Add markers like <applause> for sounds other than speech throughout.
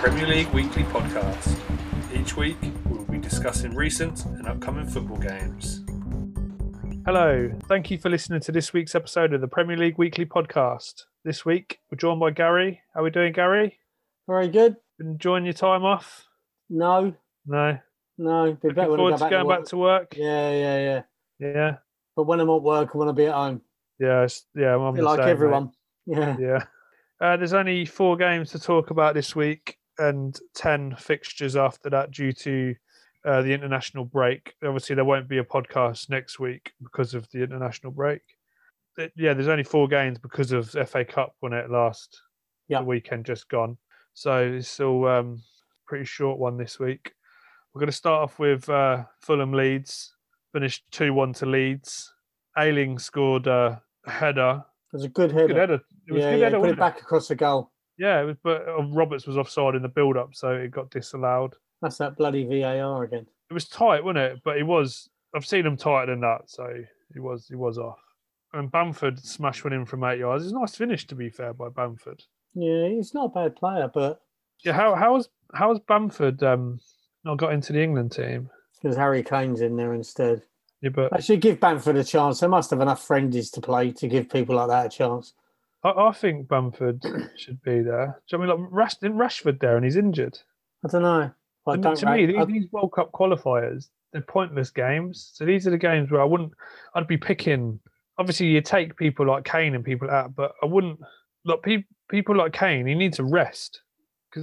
Premier League Weekly Podcast. Each week, we'll be discussing recent and upcoming football games. Hello, thank you for listening to this week's episode of the Premier League Weekly Podcast. This week, we're joined by Gary. How are we doing, Gary? Very good. Enjoying your time off? No, No. no. Be Looking better when I forward go to back going to back to work? Yeah, yeah, yeah. Yeah. But when I'm at work, I want to be at home. Yeah, it's- yeah, I'm like same, mate. everyone. Yeah. Yeah. Uh, there's only four games to talk about this week and 10 fixtures after that due to uh, the international break. Obviously, there won't be a podcast next week because of the international break. It- yeah, there's only four games because of FA Cup when it last Yeah. the weekend just gone. So it's still um, pretty short one this week. We're going to start off with uh, Fulham Leeds, finished 2 1 to Leeds. Ayling scored a header. It was a good header. Good header. It was yeah, good yeah. header, Put it back across the goal. yeah, it was, but uh, Roberts was offside in the build-up, so it got disallowed. That's that bloody VAR again. It was tight, wasn't it? But it was. I've seen him tighter than that, so he was. He was off. And Bamford smashed one in from eight yards. It's a nice finish, to be fair, by Bamford. Yeah, he's not a bad player, but Yeah, how how's how's Bamford um not got into the England team? Because Harry Kane's in there instead. Yeah, but I should give Bamford a chance. They must have enough friendlies to play to give people like that a chance. I, I think Bamford <coughs> should be there. Do you know what I mean like Rash, isn't Rashford there and he's injured? I don't know. I don't to me, these, I- these World Cup qualifiers, they're pointless games. So these are the games where I wouldn't, I'd be picking. Obviously, you take people like Kane and people out, but I wouldn't. Look, pe- people like Kane, he needs a rest.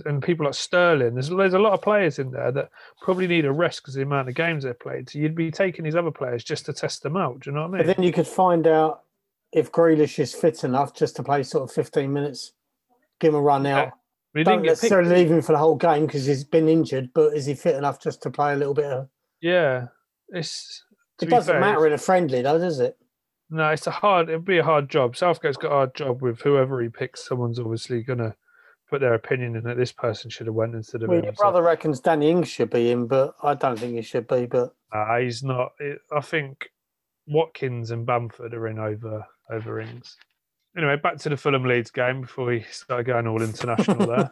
And people like Sterling, there's there's a lot of players in there that probably need a rest because of the amount of games they've played. So you'd be taking these other players just to test them out. Do you know what I But mean? then you could find out if Grealish is fit enough just to play sort of 15 minutes, give him a run out. But he Don't didn't get picked. necessarily leave him for the whole game because he's been injured, but is he fit enough just to play a little bit of. Yeah, it's. It doesn't fair, matter in a friendly, though, does it? No, it's a hard. It'd be a hard job. Southgate's got a hard job with whoever he picks. Someone's obviously gonna put their opinion in that this person should have went instead of Well, him. your so- brother reckons Danny Ings should be in, but I don't think he should be. But Nah, he's not. I think Watkins and Bamford are in over over Ings. Anyway, back to the Fulham Leeds game before we start going all international <laughs> there.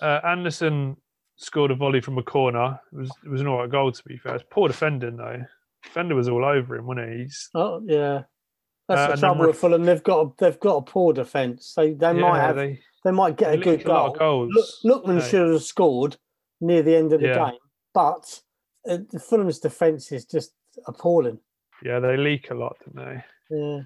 Uh, Andersen scored a volley from a corner. It was it was an alright goal to be fair. It's poor defending though. Defender was all over him, wasn't he? He's, oh yeah, Uh, that's the and trouble with Fulham. They've got a, they've got a poor defence. They they might have they, they, might get they a good leak a lot goal. Look. Lookman Hey. should have scored near the end of the Yeah. game, but uh, the Fulham's defence is just appalling. Yeah, they leak a lot, don't they? Yeah,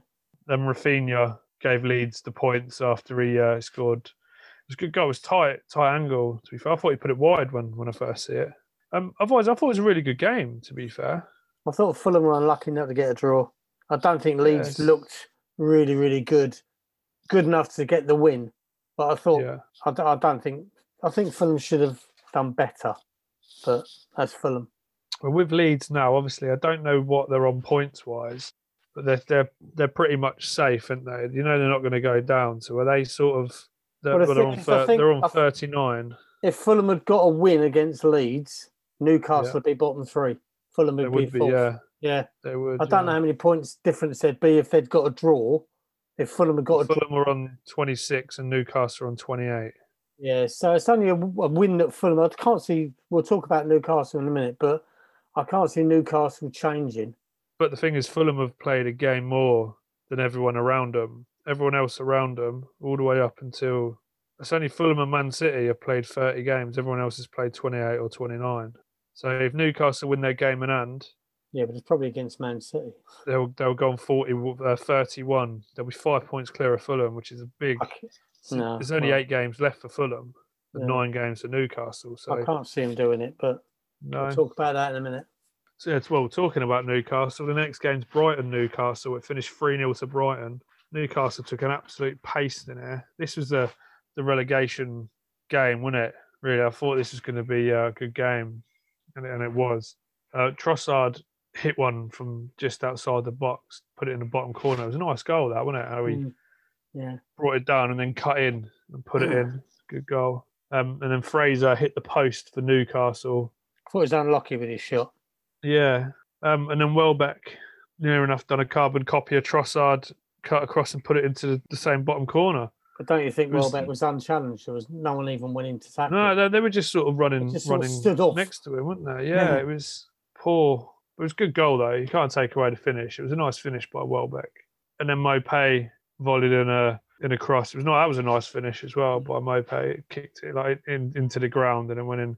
then Raphinha gave Leeds the points after he uh, scored. It was a good goal. It was tight, tight angle. To be fair, I thought he put it wide when when I first see it. Um, otherwise, I thought it was a really good game. To be fair, I thought Fulham were unlucky not to get a draw. I don't think Leeds Yes. looked really really good, good enough to get the win. But I thought yeah, I, d- I don't think I think Fulham should have done better, but that's Fulham. well, with Leeds now, obviously, I don't know what they're on points wise, but they're they're they're pretty much safe, aren't they? You know, they're not going to go down. So are they sort of? They're, Well, they're on I thir- think- they're on thirty nine. If Fulham had got a win against Leeds, Newcastle Yeah. would be bottom three. Fulham They would be would be, fourth. yeah, yeah. they would. I don't know how many points difference there'd be if they'd got a draw. If Fulham had got a Fulham were on twenty six and Newcastle are on twenty eight. yeah. So it's only a, a win that Fulham. I can't see. We'll talk about Newcastle in a minute, but I can't see Newcastle changing. But the thing is, Fulham have played a game more than everyone around them. Everyone else around them, all the way up until it's only Fulham and Man City have played 30 games. Everyone else has played 28 or 29. So if Newcastle win their game in hand, Yeah, but it's probably against Man City. they'll they'll go on 40, uh, 31. They'll be five points clear of Fulham, which is a big. No, There's only well- eight games left for Fulham, and Yeah. nine games for Newcastle. So I can't see him doing it, but no. we'll talk about that in a minute. So yeah, well, talking about Newcastle, the next game's Brighton Newcastle. It finished 3 0 to Brighton. Newcastle took an absolute pace in there. This was the, the relegation game, wasn't it? Really, I thought this was going to be a good game, and it, and it was. Uh, Trossard hit one from just outside the box, put it in the bottom corner. It was a nice goal, that, wasn't it? How he Mm. Yeah. brought it down and then cut in and put it <clears throat> in. Good goal. Um, and then Fraser hit the post for Newcastle. I thought he was unlucky with his shot. Yeah. Um, and then Welbeck near enough done a carbon copy of Trossard, cut across and put it into the, same bottom corner. But don't you think It was- Welbeck was unchallenged? There was no one even went in to tackle. No, they, they were just sort of running, just sort of running next to him, weren't they? Yeah, Yeah. it was poor. It was a good goal though. You can't take away the finish. It was a nice finish by Welbeck, and then Maupay volleyed in a in a cross. It was not. That was a nice finish as well by Maupay. It kicked it like in, into the ground and then went in.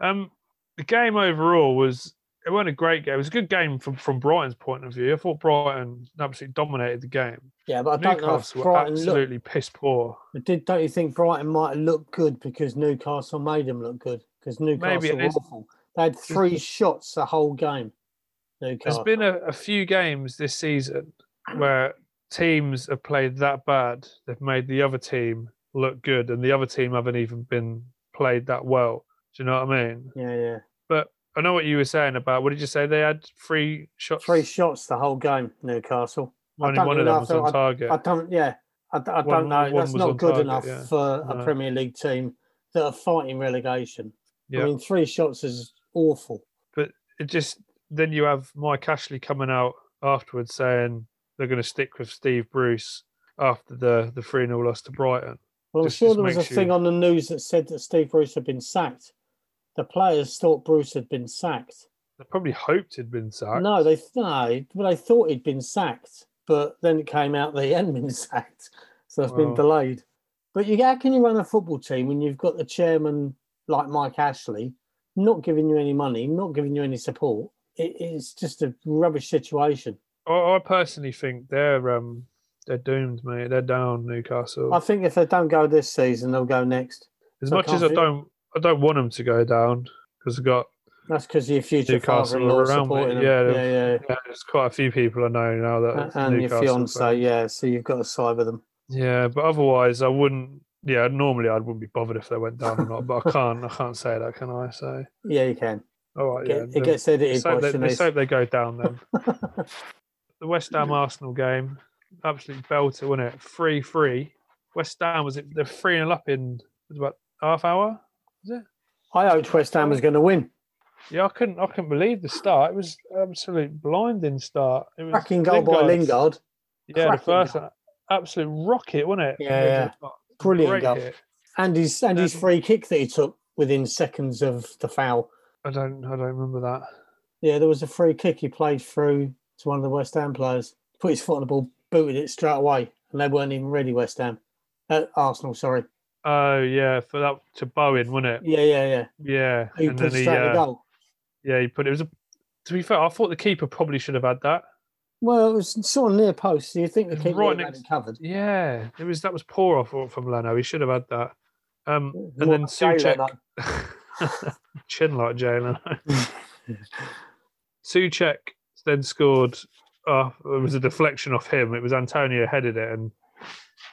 Um, the game overall was it wasn't a great game. It was a good game from from Brighton's point of view. I thought Brighton absolutely dominated the game. yeah, but I don't know if Newcastle were Brighton looked. absolutely piss poor. But did don't you think Brighton might have looked good because Newcastle made them look good? Because Newcastle were awful. They had three shots the whole game. There's been a, a few games this season where teams have played that bad. They've made the other team look good, and the other team haven't even been played that well. Do you know what I mean? yeah, yeah. But I know what you were saying about. What did you say? They had three shots. Three shots the whole game, Newcastle. Only one of them was on I- target. I don't. Yeah, I, I One- don't know. That's not good target, enough yeah. for a No. Premier League team that are fighting relegation. Yeah. I mean, three shots is awful. But it just then you have Mike Ashley coming out afterwards saying they're going to stick with Steve Bruce after the the three 0 loss to Brighton. Well, I'm sure there was a you- thing on the news that said that Steve Bruce had been sacked. The players thought Bruce had been sacked. They probably hoped he'd been sacked. No, they no, well, they thought he'd been sacked, but then it came out that <laughs> he hadn't been sacked, so it's been delayed. But you, how can you run a football team when you've got the chairman like Mike Ashley not giving you any money, not giving you any support? It, it's just a rubbish situation. I, I personally think they're um they're doomed, mate. They're down, Newcastle. I think if they don't go this season, they'll go next. as I much as I think- don't, I don't want them to go down because I've got That's because your future Newcastle around me, yeah, yeah, yeah. yeah, there's quite a few people I know now that and your fiance, fans. yeah. So you've got to side with them. Yeah, but otherwise I wouldn't. Yeah, normally I wouldn't be bothered if they went down or not. But I <laughs> can't. I can't say that, can I? So Yeah, you can. All right, yeah. it gets edited hope they, let's hope they go down then. <laughs> the West Ham Arsenal game, absolute belter, wasn't it? Three three. West Ham was it? They're three 0 up in about half hour. Was it? I hoped West Ham was going to win. Yeah, I couldn't. I couldn't believe the start. It was absolute blinding start. It was Cracking goal by Lingard. Yeah, the first goal. absolute rocket, wasn't it? Yeah, yeah. Brilliant goal. And his and his Um, free kick that he took within seconds of the foul. I don't. I don't remember that. Yeah, there was a free kick he played through to one of the West Ham players. Put his foot on the ball, booted it straight away, and they weren't even ready. West Ham, uh, Arsenal, sorry. Oh yeah, for that to Bowen, wasn't it? Yeah, yeah, yeah. Yeah, He and put then he, uh, goal. yeah, he put it was a. To be fair, I thought the keeper probably should have had that. Well, it was sort of near post. So you think the keeper right would had next- it covered? Yeah, it was that was poor. I thought from Leno, he should have had that. Um, More and then Souček. <laughs> <laughs> chin like Jay Leno. <laughs> Souček then scored. Uh, it was a deflection off him. It was Antonio headed it, and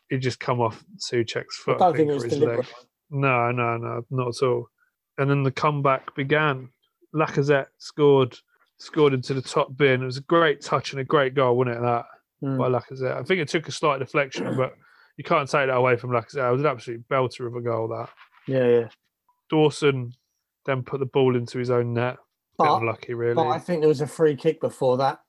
he just come off Souček's foot. don't I think think, it was deliberate. leg. No, no, no, not at all. And then the comeback began. Lacazette scored, scored into the top bin. It was a great touch and a great goal, wasn't it? That Mm. by Lacazette. I think it took a slight deflection, <clears throat> but you can't take that away from Lacazette. It was an absolute belter of a goal. That Yeah, yeah. Dawson then put the ball into his own net. But, unlucky, really. but I think there was a free kick before that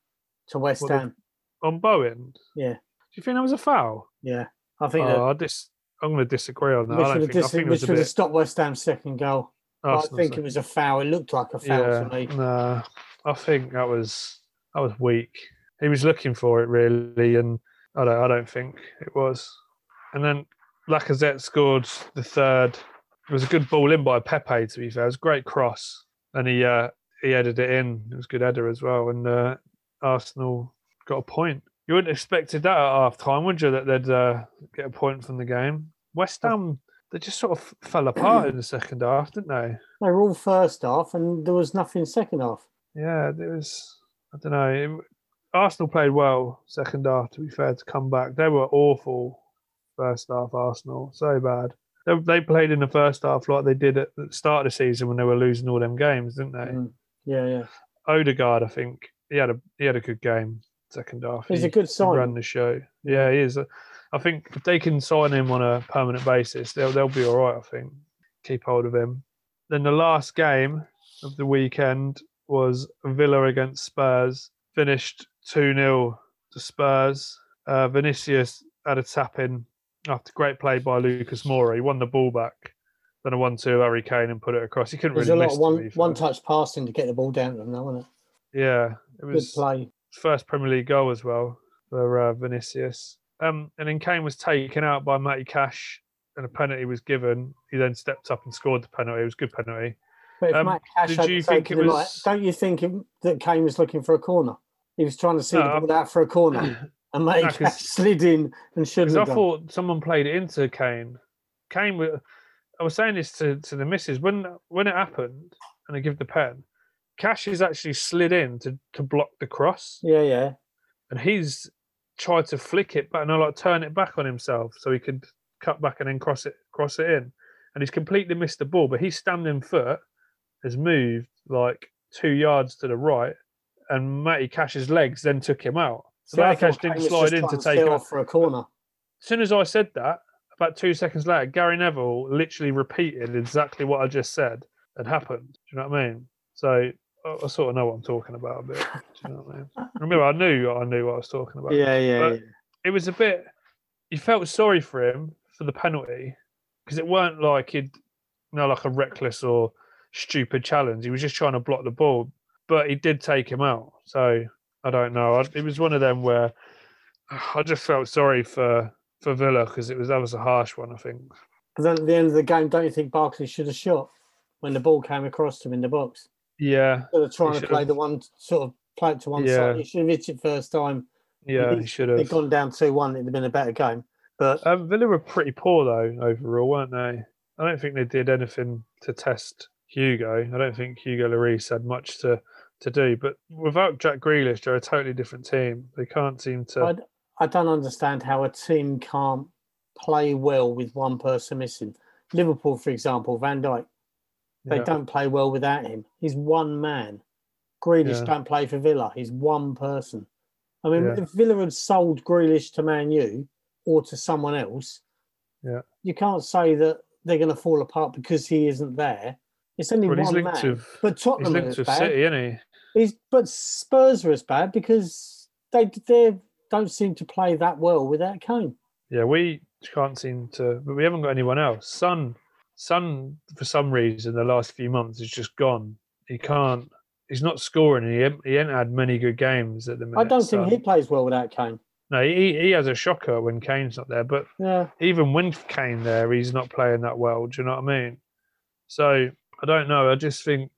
to West Well, Ham. On Bowen, Yeah. do you think that was a foul? Yeah, I think that Oh, I dis- I'm going to disagree on that. which I don't. I dis- think which was a would have bit. stopped West Ham's second goal. Oh, I Arsenal's think it was a foul. It looked like a foul yeah, to me. Nah, I think that was that was weak. He was looking for it really, and I don't I don't think it was. And then Lacazette scored the third. It was a good ball in by Pepe. To be fair, it was a great cross, and he uh, he headed it in. It was a good header as well, and uh, Arsenal got a point. You wouldn't have expected that at half time, would you? That they'd uh, get a point from the game. West Ham, they just sort of fell apart in the second half, didn't they? They were all first half, and there was nothing second half. Yeah, there was. I don't know. it- Arsenal played well second half. To be fair, to come back, they were awful first half. Arsenal so bad. They, they played in the first half like they did at the start of the season when they were losing all them games, didn't they? Mm. Yeah, yeah. Odegaard, I think he had a he had a good game second half. He's he, a good sign. Run the show. Yeah, he is. I think if they can sign him on a permanent basis, they'll they'll be all right. I think keep hold of him. Then the last game of the weekend was Villa against Spurs. finished 2 0 to Spurs. Uh, Vinicius had a tap in after great play by Lucas Moura. He won the ball back. Then a 1 2 Harry Kane and put it across. He couldn't There's really a lot miss of one be fair. one touch passing to get the ball down to them, though, wasn't it? Yeah, it was Good was play. first Premier League goal as well for uh, Vinicius. Um, and then Kane was taken out by Matty Cash and a penalty was given. He then stepped up and scored the penalty. It was a good penalty. But if Um, Matt Cash did had you think taken it him like- don't you think it, that Kane was looking for a corner? He was trying to see No, the ball out for a corner, <clears throat> and Matty No, <laughs> slid in and shouldn't Because I thought someone played it into Kane. Kane, I was saying this to, to the missus when when it happened and I give the pen. Cash is actually slid in to, to block the cross, Yeah, yeah. and he's tried to flick it back, no, like turn it back on himself so he could cut back and then cross it cross it in, and he's completely missed the ball. But his standing foot has moved like two yards to the right, and Matty Cash's legs then took him out. So See, I Matty Cash thought didn't Kane slide in to to take off for a corner. as soon as I said that, about two seconds later, Gary Neville literally repeated exactly what I just said had happened. Do you know what I mean? So I, I sort of know what I'm talking about a bit. Do you know what I mean? <laughs> Remember, I knew I knew what I was talking about. Yeah, yeah, yeah. It was a bit. You felt sorry for him for the penalty because it weren't like he'd, you know, like a reckless or stupid challenge. He was just trying to block the ball, but he did take him out. So I don't know. I, it was one of them where <sighs> I just felt sorry for for Villa because it was that was a harsh one. I think. Then at the end of the game, don't you think Barkley should have shot when the ball came across to him in the box? Yeah, Instead of trying to play the one sort of play it to one Yeah. side. He should have hit it first time. yeah, he He's- should They'd have. gone down two one. It'd have been a better game. But Um, Villa were pretty poor though overall, weren't they? I don't think they did anything to test Hugo. I don't think Hugo Lloris had much to to do. But without Jack Grealish, they're a totally different team. They can't seem to. I, I don't understand how a team can't play well with one person missing. Liverpool, for example, Van Dijk, they yeah. don't play well without him. He's one man. Grealish Yeah. don't play for Villa. He's one person. I mean, Yeah. if Villa had sold Grealish to Man U or to someone else, Yeah. you can't say that they're going to fall apart because he isn't there. It's only Well, he's one linked man. with but he's Tottenham linked is with bad. City, isn't he? He's, but Spurs are as bad because they they don't seem to play that well without Kane. Yeah, we can't seem to, but we haven't got anyone else. Son, Son, for some reason, the last few months has just gone. He can't. He's not scoring. He he ain't had many good games at the minute. I don't think he plays well without Kane. No, he he has a shocker when Kane's not there. But Yeah, even with Kane there, he's not playing that well. Do you know what I mean? So I don't know. I just think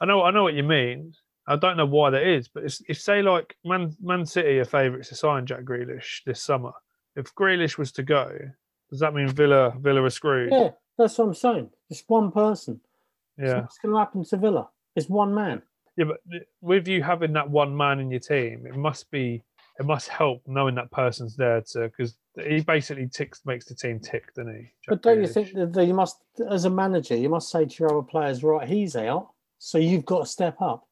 I know I know what you mean. I don't know why that is, but it's, if say like Man Man City are favourites to sign Jack Grealish this summer, if Grealish was to go, does that mean Villa Villa are screwed? yeah, that's what I'm saying. It's one person. So yeah, what's going to happen to Villa? It's one man. yeah. But with you having that one man in your team, it must be it must help knowing that person's there to because he basically ticks makes the team tick, doesn't he? But don't you think that that you must, as a manager, you must say to your other players, right, he's out, so you've got to step up.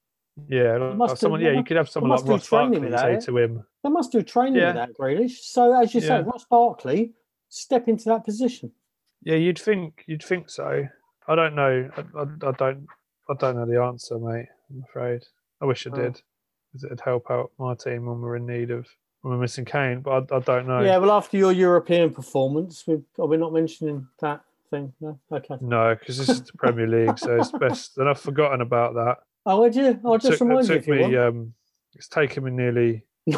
Yeah, must uh, do- someone. Yeah, you could have someone like Ross Barkley with say that, eh? to him, They must do training Yeah. with that Grealish. So, as you say, Yeah. Ross Barkley step into that position. Yeah, you'd think you'd think so. I don't know. I, I, I don't. I don't know the answer, mate. I'm afraid. I wish I Oh. did, because it'd help out my team when we're in need of when we're missing Kane. But I, I don't know. Yeah, well, after your European performance, we are we not mentioning that thing? No, okay. No, because this is the Premier League, so it's <laughs> best. And I've forgotten about that. Oh, would you? I'll just took, remind you took if you me. want. Um, it's taken me nearly <laughs>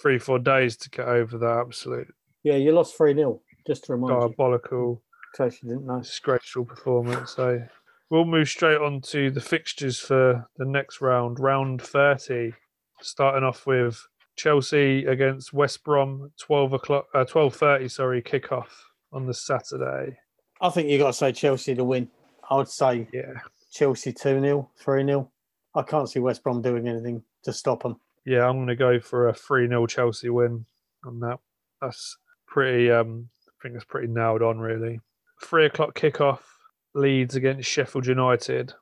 three, four days to get over that absolute Yeah, you lost three 0 Just to remind you, diabolical. in case you didn't know. disgraceful performance. So we'll move straight on to the fixtures for the next round, round 30, starting off with Chelsea against West Brom, 12 o'clock, uh, 12.30, sorry, kickoff on the Saturday. I think you've got to say Chelsea to win. I would say Yeah. Chelsea 2 0, 3 0. I can't see West Brom doing anything to stop them. Yeah, I'm going to go for a 3 0 Chelsea win on that. That's pretty, um, I think that's pretty nailed on, really. Three o'clock kickoff, Leeds against Sheffield United.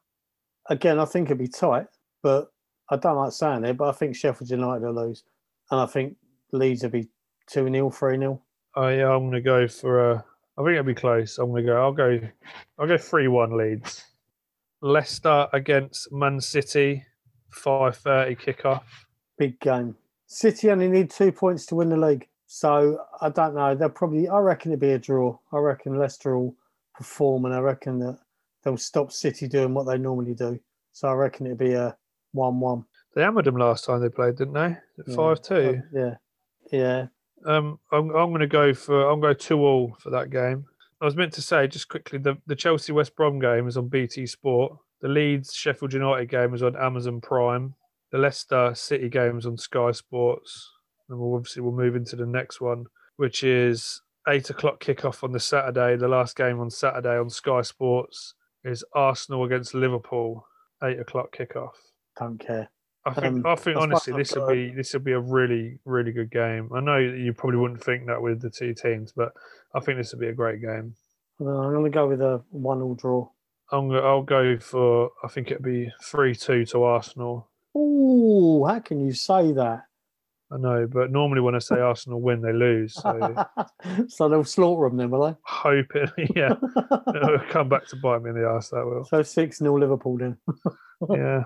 Again, I think it'd be tight, but I don't like saying it, but I think Sheffield United will lose. And I think Leeds will be 2 0, 3 0. Oh yeah, I'm gonna go for a. I think it'll be close. I'm gonna go. I'll go. I'll go three one Leeds. Leicester against Man City, five thirty kickoff. Big game. City only need two points to win the league. So I don't know. They'll probably, I reckon it'll be a draw. I reckon Leicester will perform and I reckon that they'll stop City doing what they normally do. So I reckon it'll be a 1 1. They hammered them last time they played, didn't they? Yeah. Five two. Yeah. Yeah. Um, I'm, I'm going to go for I'm going to two all for that game. I was meant to say just quickly the the Chelsea West Brom game is on BT Sport. The Leeds Sheffield United game is on Amazon Prime. The Leicester City game is on Sky Sports. And we'll obviously we'll move into the next one, which is eight o'clock kickoff on the Saturday. The last game on Saturday on Sky Sports is Arsenal against Liverpool. Eight o'clock kickoff. Don't care. I think Um, I think honestly this will be this will be a really really good game. I know you probably wouldn't think that with the two teams, but I think this will be a great game. I'm going to go with a 1 all draw. I'm I'll go for I think it'd be three two to Arsenal. Ooh, how can you say that? I know, but normally when I say Arsenal win, they lose. So <laughs> so they'll slaughter them then, will they? hoping, <laughs> yeah, it'll <laughs> come back to bite me in the ass. That will. so 6 0 Liverpool then. Yeah.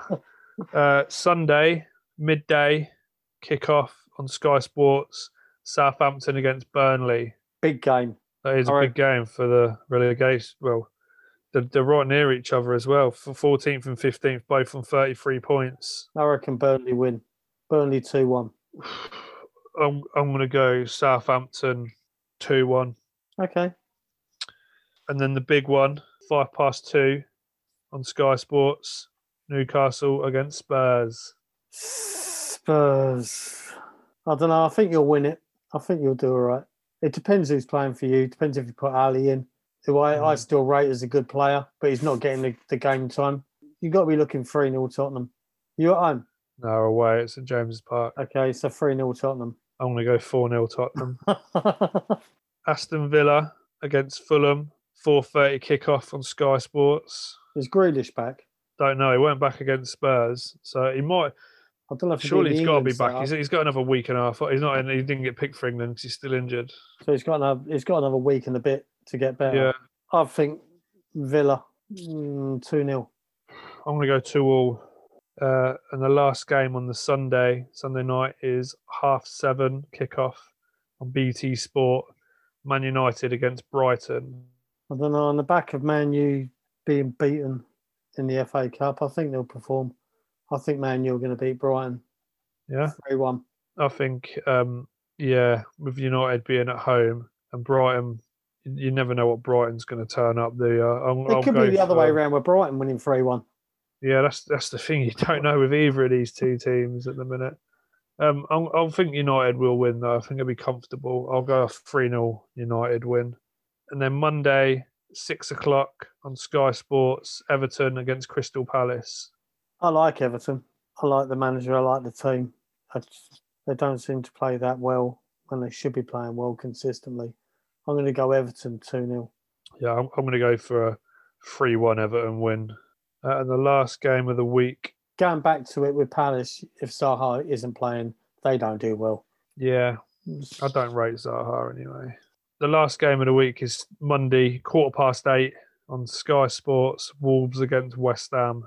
Uh, Sunday midday kickoff on Sky Sports. Southampton against Burnley. Big game. That is a All big game for the relegation. Well, they're, they're right near each other as well. For 14th and 15th, both on 33 points. I reckon Burnley win. Burnley 2 1. <sighs> I'm, I'm going to go Southampton 2 1. Okay. And then the big one, five past two on Sky Sports Newcastle against Spurs. Spurs. I don't know. I think you'll win it. I think you'll do all right. It depends who's playing for you. Depends if you put Alli in, who I, I Mm. still rate as a good player, but he's not getting the, the game time. You've got to be looking 3 0 Tottenham. You at home? No, away at St James's Park. Okay, so 3 0 Tottenham. I'm going to go 4 0 Tottenham. <laughs> Aston Villa against Fulham, 4.30 kickoff on Sky Sports. Is Grealish back? Don't know. He went back against Spurs, so he might. I don't know if Surely he's got to be back. He's, he's got another week and a half. He's not. In, he didn't get picked for England because he's still injured. So he's got another. He's got another week and a bit to get better. Yeah, I think Villa two 0 I'm going to go two all. Uh, and the last game on the Sunday, Sunday night, is half seven kickoff on BT Sport. Man United against Brighton. I don't know. On the back of Man U being beaten in the FA Cup, I think they'll perform. I think Man U are going to beat Brighton Yeah, three one. I think. Um, yeah, with United being at home and Brighton, you never know what Brighton's going to turn up. Do you? I'm, It I'll could be the other way around, where Brighton winning three one. Yeah, that's that's the thing. <laughs> You don't know with either of these two teams at the minute. Um, I'll, I'll think United will win though. I think it'll be comfortable. I'll go a three 0 United win, and then Monday six o'clock on Sky Sports, Everton against Crystal Palace. I like Everton. I like the manager. I like the team. I just, they don't seem to play that well when they should be playing well consistently. I'm going to go Everton two 0 Yeah, I'm, I'm going to go for a three one Everton win. Uh, and the last game of the week, Going back to it with Palace, if Zaha isn't playing, they don't do well. yeah, I don't rate Zaha anyway. The last game of the week is Monday, quarter past eight on Sky Sports. Wolves against West Ham.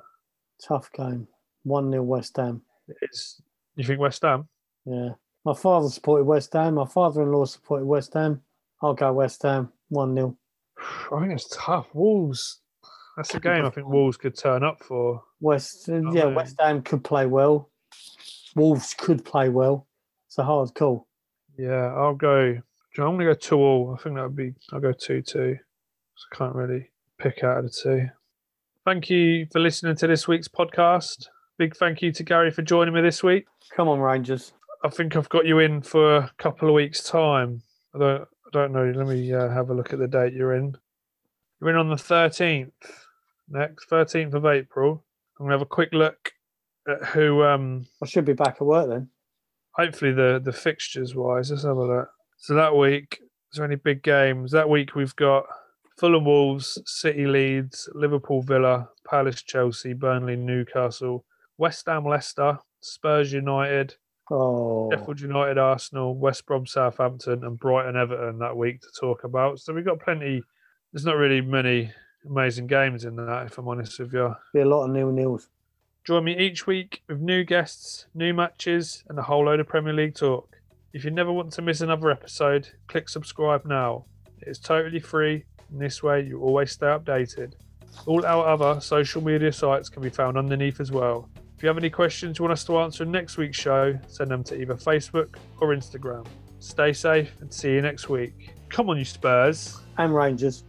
Tough game. 1 0 West Ham. It's you think West Ham? Yeah. My father supported West Ham. My father in law supported West Ham. I'll go West Ham 1 0. <sighs> I think it's tough. Wolves. That's a game I think Wolves could turn up for. West, yeah. West Ham could play well. Wolves could play well. It's a hard call. Yeah, I'll go. I'm going to go two all. I think that would be. I'll go two two. So I can't really pick out of the two. Thank you for listening to this week's podcast. Big thank you to Gary for joining me this week. Come on, Rangers. I think I've got you in for a couple of weeks' time. I don't, I don't know. Let me uh, have a look at the date you're in. You're in on the 13th, next 13th of April. I'm gonna have a quick look at who. Um, I should be back at work then. hopefully the the fixtures wise. Let's have a look. So that week, is there any big games? That week we've got Fulham Wolves, City Leeds, Liverpool Villa, Palace Chelsea, Burnley Newcastle, West Ham Leicester, Spurs United, Oh, Sheffield United, Arsenal, West Brom, Southampton, and Brighton, Everton that week to talk about. So we've got plenty. There's not really many amazing games in that, if I'm honest with you. be a lot of nil nils. Join me each week with new guests, new matches, and a whole load of Premier League talk. If you never want to miss another episode, click subscribe now. It is totally free, and this way you always stay updated. All our other social media sites can be found underneath as well. If you have any questions you want us to answer in next week's show, send them to either Facebook or Instagram. Stay safe and see you next week. Come on, you Spurs. And Rangers.